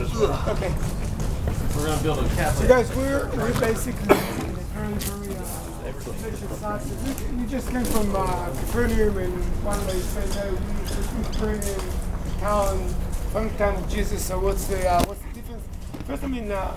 Okay. We're gonna build a castle. So guys, we're, we're basically in a very, very uh, site. We just came from uh, Capernaum and one way said, no, we just in Capernaum, town, from the time of Jesus. So what's the, uh, what's the difference? First, I mean, uh,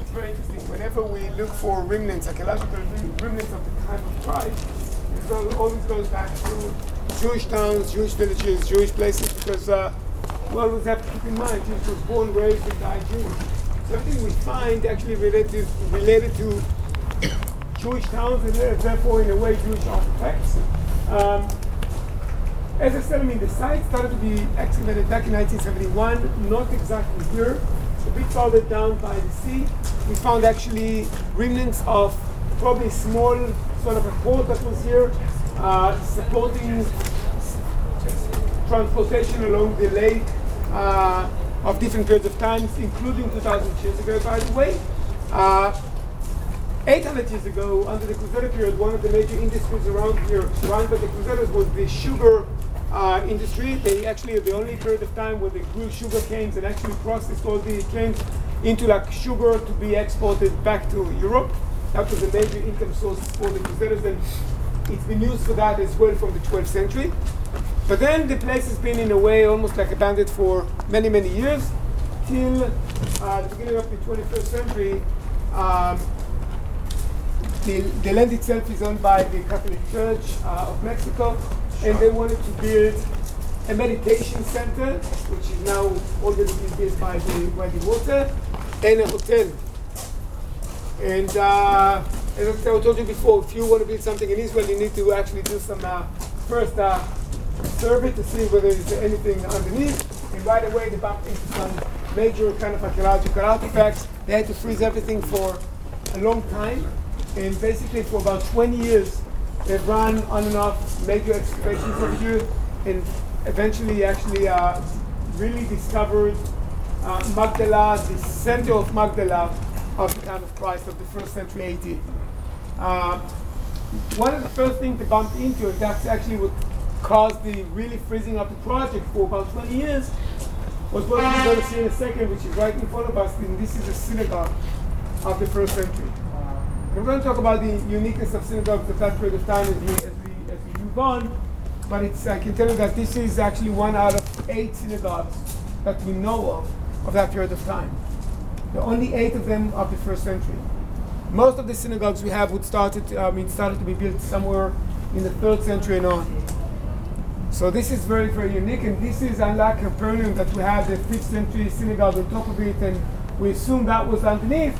it's very interesting. Whenever we look for remnants, archaeological rem- remnants of the time of Christ, it always goes back to Jewish towns, Jewish villages, Jewish places, because uh, we always have to keep in mind Jesus was born, raised, and died Jewish. So everything we find actually related related to Jewish towns and therefore in a way Jewish artifacts. Um, as I said, I mean the site started to be excavated back in 1971, not exactly here, a bit farther down by the sea. We found actually remnants of probably small sort of a port that was here, uh, supporting transportation along the lake uh, of different periods of times, including 2,000 years ago, by the way. Uh, 800 years ago, under the Crusader period, one of the major industries around here, run by the Crusaders, was the sugar uh, industry. They actually, the only period of time where they grew sugar canes and actually processed all the canes into like sugar to be exported back to Europe. That was a major income source for the Crusaders, and it's been used for that as well from the 12th century. But then the place has been in a way almost like abandoned for many, many years till uh, the beginning of the 21st century. Um, the, the land itself is owned by the Catholic Church uh, of Mexico, and they wanted to build a meditation center, which is now already built by the, by the water, and a hotel. And uh, as I told you before, if you want to build something in Israel, you need to actually do some uh, first uh, survey to see whether there's anything underneath. And right away, they bumped into some major kind of archaeological artifacts. They had to freeze everything for a long time. And basically, for about 20 years, they've run on and off major excavations over here, and eventually, actually, uh, really discovered uh, Magdala, the center of Magdala of the time of Christ of the first century AD. Uh, one of the first things they bumped into, and that's actually what caused the really freezing of the project for about 20 years, was what we're going to see in a second, which is right in front of us. And this is a synagogue of the first century. We're going to talk about the uniqueness of synagogues at that period of time as we, as we, as we move on. But it's, I can tell you that this is actually one out of eight synagogues that we know of of that period of time. There are only eight of them of the first century. Most of the synagogues we have would started, I mean, started to be built somewhere in the third century and on. So this is very, very unique, and this is unlike Capernaum that we had the fifth century synagogue on top of it, and we assume that was underneath.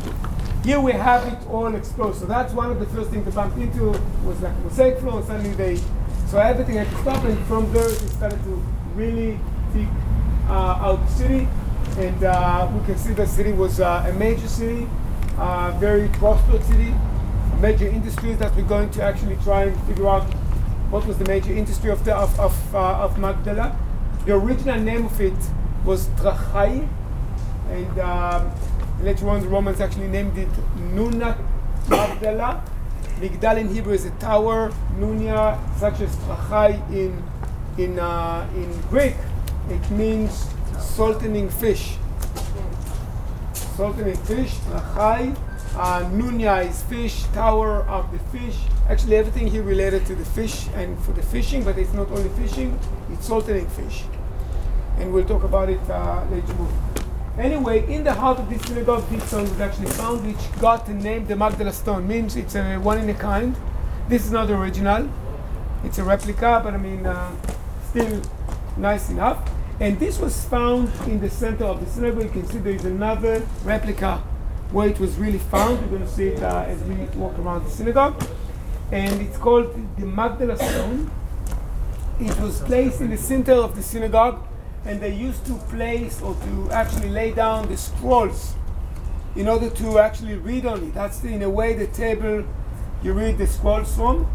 Here we have it all exposed. So that's one of the first things they bumped into was like a mosaic floor, and suddenly they, so everything had to stop, and from there they started to really take uh, out the city, and uh, we can see the city was uh, a major city, uh, very prosperous city, major industries that we're going to actually try and figure out what was the major industry of the of of, uh, of Magdala. The original name of it was Trachai, and um, later on the Romans actually named it Nunat Magdala. Migdal in Hebrew is a tower. Nunia, such as Trachai in in uh, in Greek, it means saltening fish. Saltening fish, Trachai. Uh, Nunya is fish, tower of the fish. Actually, everything here related to the fish and for the fishing, but it's not only fishing, it's saltening fish. And we'll talk about it uh, later on. Anyway, in the heart of this synagogue, this stone was actually found, which got the name the Magdala stone. Means it's a one in a kind. This is not the original. It's a replica, but I mean, uh, still nice enough. And this was found in the center of the synagogue. You can see there is another replica where it was really found. We're going to see it uh, as we walk around the synagogue. And it's called the Magdala stone. It was placed in the center of the synagogue, and they used to place or to actually lay down the scrolls in order to actually read on it. That's the, in a way the table you read the scrolls from.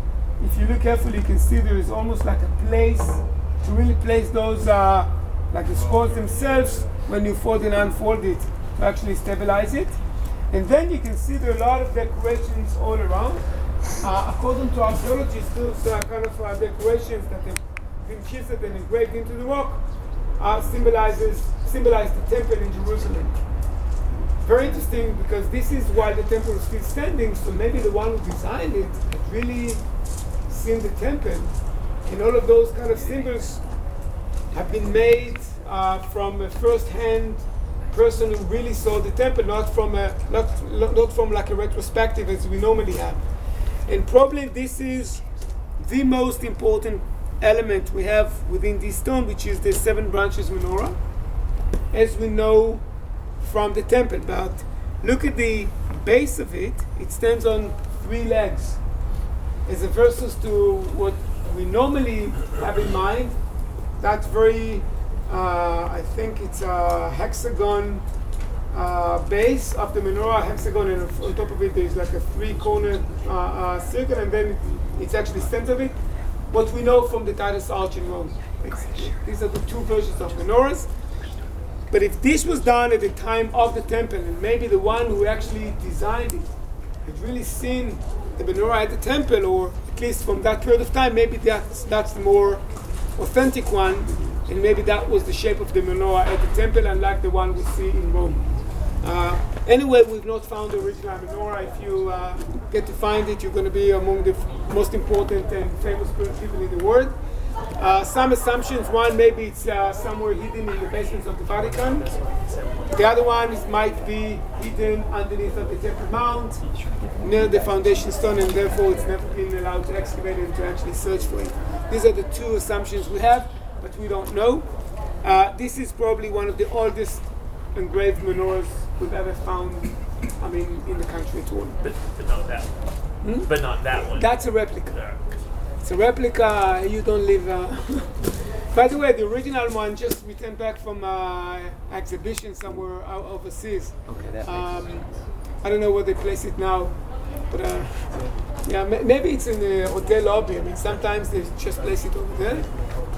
If you look carefully, you can see there is almost like a place to really place those, uh, like the scrolls themselves, when you fold and unfold it, to actually stabilize it. And then you can see there are a lot of decorations all around. Uh, according to archaeologists, those uh, kind of uh, decorations that have been chiseled and engraved into the rock uh, symbolizes symbolize the temple in Jerusalem. Very interesting because this is why the temple is still standing, so maybe the one who designed it really seen the temple. And all of those kind of symbols have been made uh, from a first-hand person who really saw the temple, not from a not, not from like a retrospective as we normally have. And probably this is the most important element we have within this stone, which is the seven branches menorah, as we know from the temple. But look at the base of it; it stands on three legs, as a versus to what we normally have in mind. That's very uh, I think it's a hexagon uh, base of the menorah, hexagon, and on top of it there's like a three-cornered uh, uh, circle, and then it's actually center of it. What we know from the Titus Arch in Rome. These are the two versions of menorahs. But if this was done at the time of the temple, and maybe the one who actually designed it had really seen the menorah at the temple, or at least from that period of time, maybe that's that's the more authentic one and maybe that was the shape of the menorah at the temple, unlike the one we see in Rome. Uh, anyway, we've not found the original menorah. If you uh, get to find it, you're going to be among the most important and famous people in the world. Uh, some assumptions. One, maybe it's uh, somewhere hidden in the basements of the Vatican. The other one is, might be hidden underneath of the Temple Mount, near the foundation stone, and therefore it's never been allowed to excavate and to actually search for it. These are the two assumptions we have but we don't know. Uh, this is probably one of the oldest engraved menorahs we've ever found. I mean, in the country at all. But, but not that one. Hmm? But not that one. That's a replica. It's a replica. You don't live. Uh By the way, the original one just returned back from uh, exhibition somewhere overseas. Okay, that um, I don't know where they place it now, but uh, yeah, maybe it's in the hotel lobby. I mean, sometimes they just place it over there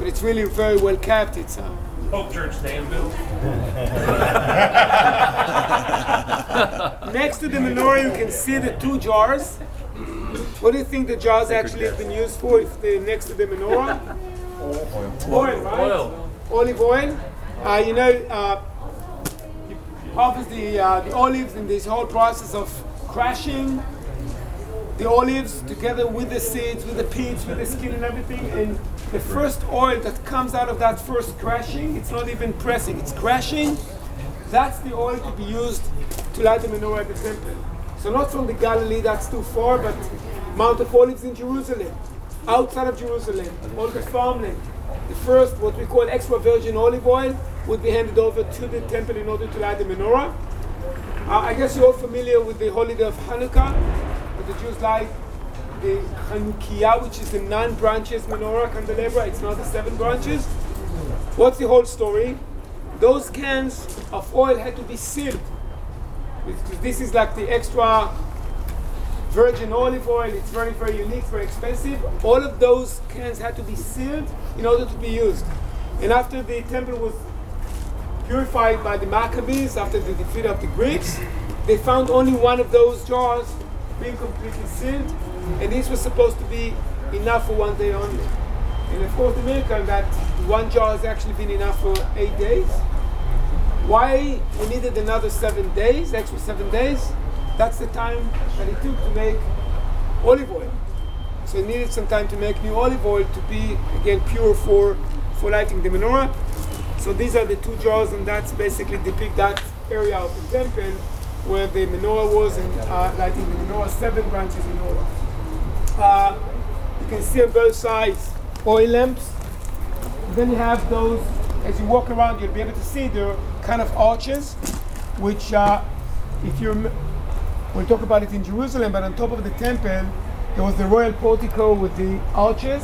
but it's really very well kept. It's uh, Hope Church Danville. Next to the menorah, you can see the two jars. What do you think the jars actually have been used for? If they're next to the menorah, oil, right? Oil. Olive oil. Uh, you know, uh, obviously uh, the olives in this whole process of crushing the olives together with the seeds, with the pits, with the skin and everything, and the first oil that comes out of that first crashing, it's not even pressing, it's crashing. That's the oil to be used to light the menorah at the temple. So not from the Galilee, that's too far, but Mount of Olives in Jerusalem, outside of Jerusalem, all the farmland. The first, what we call extra virgin olive oil, would be handed over to the temple in order to light the menorah. Uh, I guess you're all familiar with the holiday of Hanukkah, where the Jews light the Chanukiah, which is the nine branches menorah candelabra. It's not the seven branches. What's the whole story? Those cans of oil had to be sealed. This is like the extra virgin olive oil. It's very, very unique, very expensive. All of those cans had to be sealed in order to be used. And after the temple was purified by the Maccabees, after the defeat of the Greeks, they found only one of those jars being completely sealed and this was supposed to be enough for one day only. And of course, the miracle that one jar has actually been enough for eight days. Why we needed another seven days, extra seven days? That's the time that it took to make olive oil. So it needed some time to make new olive oil to be again pure for for lighting the menorah. So these are the two jars, and that's basically depict that area of the temple where the menorah was and uh, lighting the menorah, seven branches all. Uh, you can see on both sides oil lamps. Then you have those, as you walk around, you'll be able to see the kind of arches, which, uh, if you we'll talk about it in Jerusalem, but on top of the temple, there was the royal portico with the arches.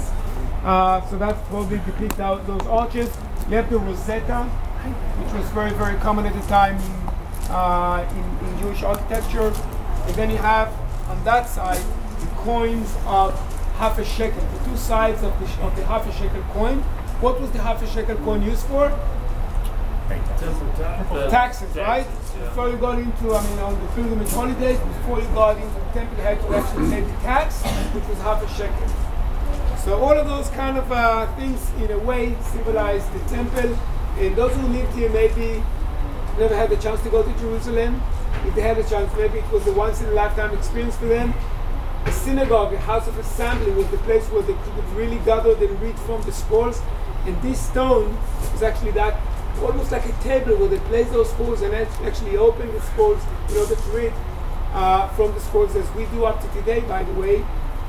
Uh, so that's probably depicts out those arches. You have the Rosetta, which was very, very common at the time in, uh, in, in Jewish architecture. And then you have on that side the coins of half a shekel, the two sides of the, of the half a shekel coin. What was the half a shekel coin used for? Taxes, right? Before you got into, I mean, on the pilgrimage holidays, before you got into the temple, you had to actually pay the tax, which was half a shekel. So all of those kind of uh, things, in a way, symbolize the temple And those who lived here maybe never had the chance to go to Jerusalem. If they had a chance, maybe it was a once in a lifetime experience for them. A synagogue, a house of assembly, was the place where they could really gathered and read from the scrolls. And this stone was actually that almost like a table where they placed those scrolls and actually open the scrolls in order to read uh, from the scrolls as we do up to today, by the way,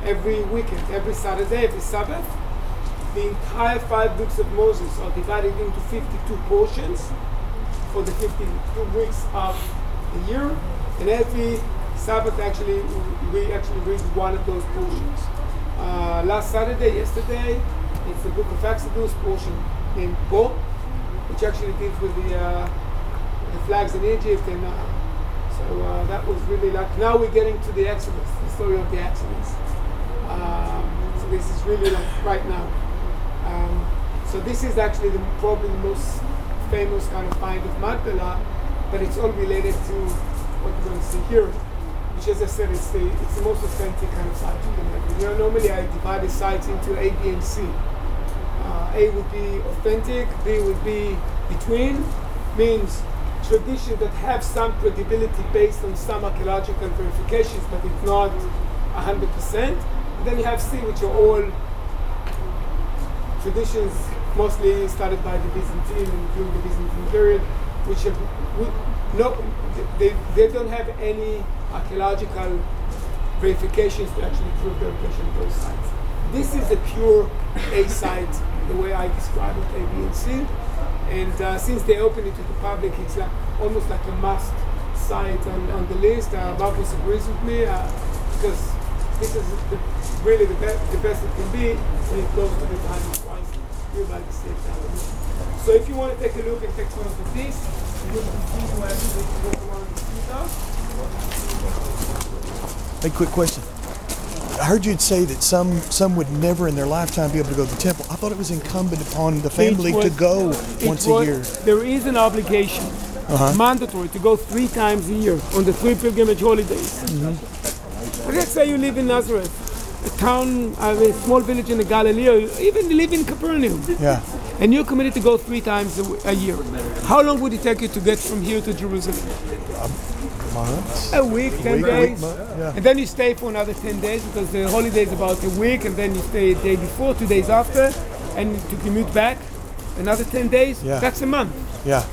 every weekend, every Saturday, every Sabbath. The entire five books of Moses are divided into 52 portions for the 52 weeks of the year. And every Sabbath, actually, we actually read one of those portions. Uh, last Saturday, yesterday, it's the book of Exodus portion in Bo, which actually deals with the, uh, the flags in Egypt and uh, so uh, that was really like, now we're getting to the Exodus, the story of the Exodus. Um, so this is really like right now. Um, so this is actually the, probably the most famous kind of find of Magdala, but it's all related to what we're going to see here, which as I said, it's the, it's the most authentic kind of site you can have. You know, normally I divide the sites into A, B, and C. Uh, A would be authentic, B would be between, means tradition that have some credibility based on some archaeological verifications, but it's not 100%. And then you have C, which are all traditions mostly started by the Byzantine during the Byzantine period, which have, no, they, they don't have any archaeological verifications to actually prove the location of those sites. This is a pure A site, the way I describe it, A, B, and C. And uh, since they opened it to the public, it's like almost like a must site on, on the list. Uh, Marcus agrees with me uh, because this is the, really the, be- the best it can be when it goes to the time twice. You like the safe So if you want to take a look and take photos of this, you can continue as you walk around Hey, quick question. I heard you'd say that some some would never in their lifetime be able to go to the temple. I thought it was incumbent upon the family was, to go once was, a year. There is an obligation, uh-huh. mandatory, to go three times a year on the three pilgrimage holidays. Mm-hmm. Let's say you live in Nazareth, a town, a small village in the Galilee, or even live in Capernaum. Yeah. And you're committed to go three times a, a year. How long would it take you to get from here to Jerusalem? Um, months. A week, ten week, days. Week, yeah. And then you stay for another ten days because the holiday is about a week, and then you stay a day before, two days after, and to commute back another ten days. Yeah. That's a month. Yeah.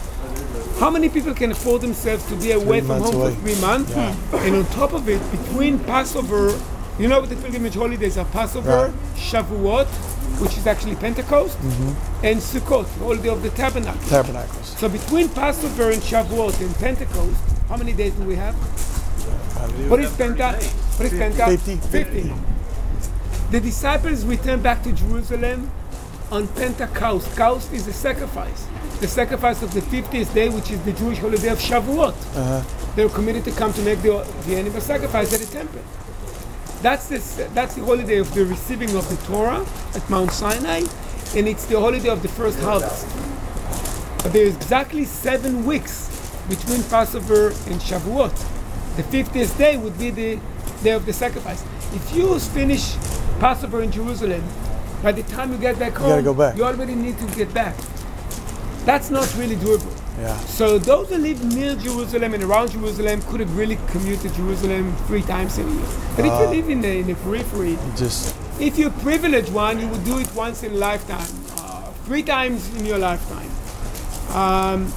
How many people can afford themselves to be away three from home away. for three months? Yeah. And on top of it, between Passover, you know what the pilgrimage holidays are Passover, Right. Shavuot, which is actually Pentecost, Mm-hmm. and Sukkot, the holiday of the tabernacle. Tabernacles. So between Passover and Shavuot and Pentecost, how many days do we have? What is Penta? What is Penta? 50. 50. The disciples returned back to Jerusalem on Pentecost. Cost is a sacrifice. The sacrifice of the 50th day, which is the Jewish holiday of Shavuot. Uh-huh. They were committed to come to make the, the animal sacrifice at the temple. That's the, that's the holiday of the receiving of the Torah at Mount Sinai, and it's the holiday of the first harvest. But there's exactly seven weeks between Passover and Shavuot. The 50th day would be the day of the sacrifice. If you finish Passover in Jerusalem, by the time you get back home, gotta go back. you already need to get back. That's not really doable. Yeah. So those who live near Jerusalem and around Jerusalem could have really commuted to Jerusalem three times a year. But if Uh, you live in the, in the periphery, Just if you're a privileged one, you would do it once in a lifetime, uh, three times in your lifetime. Um,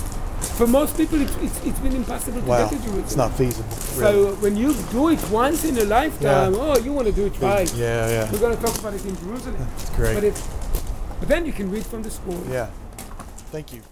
for most people, it's, it's, it's been impossible to wow. get to Jerusalem. It's not feasible. So when you do it once in a lifetime, Yeah. oh, you want to do it right. Yeah, yeah. We're going to talk about it in Jerusalem. That's great. But, if, but then you can read from the scroll. Yeah. Thank you.